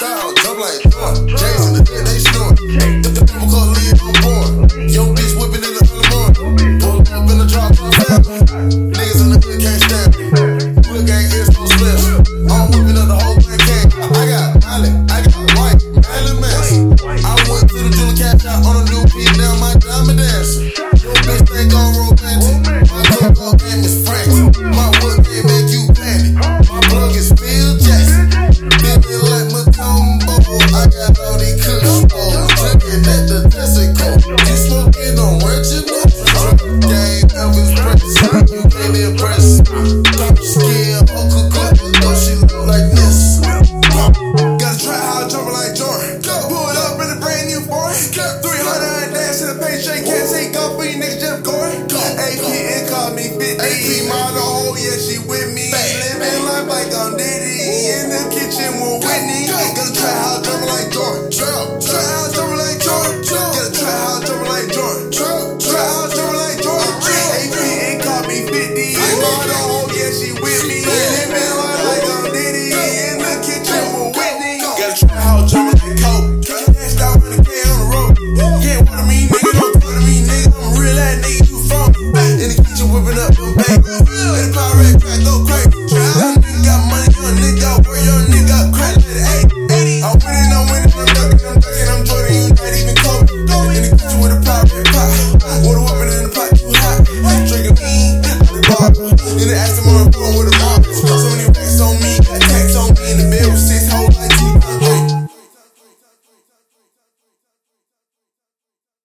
Child, jump like uh, Jordan. Jays in the bed, they snort. If the people call Lee, I'm born. Yo, bitch whipping in the early morning. Pull up in the drop, top fab. Niggas in the hood can't stand me. Hood gang is no slip. I'm whipping up the whole thing gang. I got Miley, I got White, Miley Mess. I went to the jeweler cash out on a new beat, now my diamond dance. Yo, bitch think I'm romantic. My she look like this. Gotta try how jumping like Jordan. Pull it up in a brand new Ford. 300 and dance in the paycheck. Can't say go for you niggas just going. What I mean, nigga, don't mean, nigga. I'm a real ass nigga, you me. In the kitchen whipping up them. Let the pirate crack go crazy.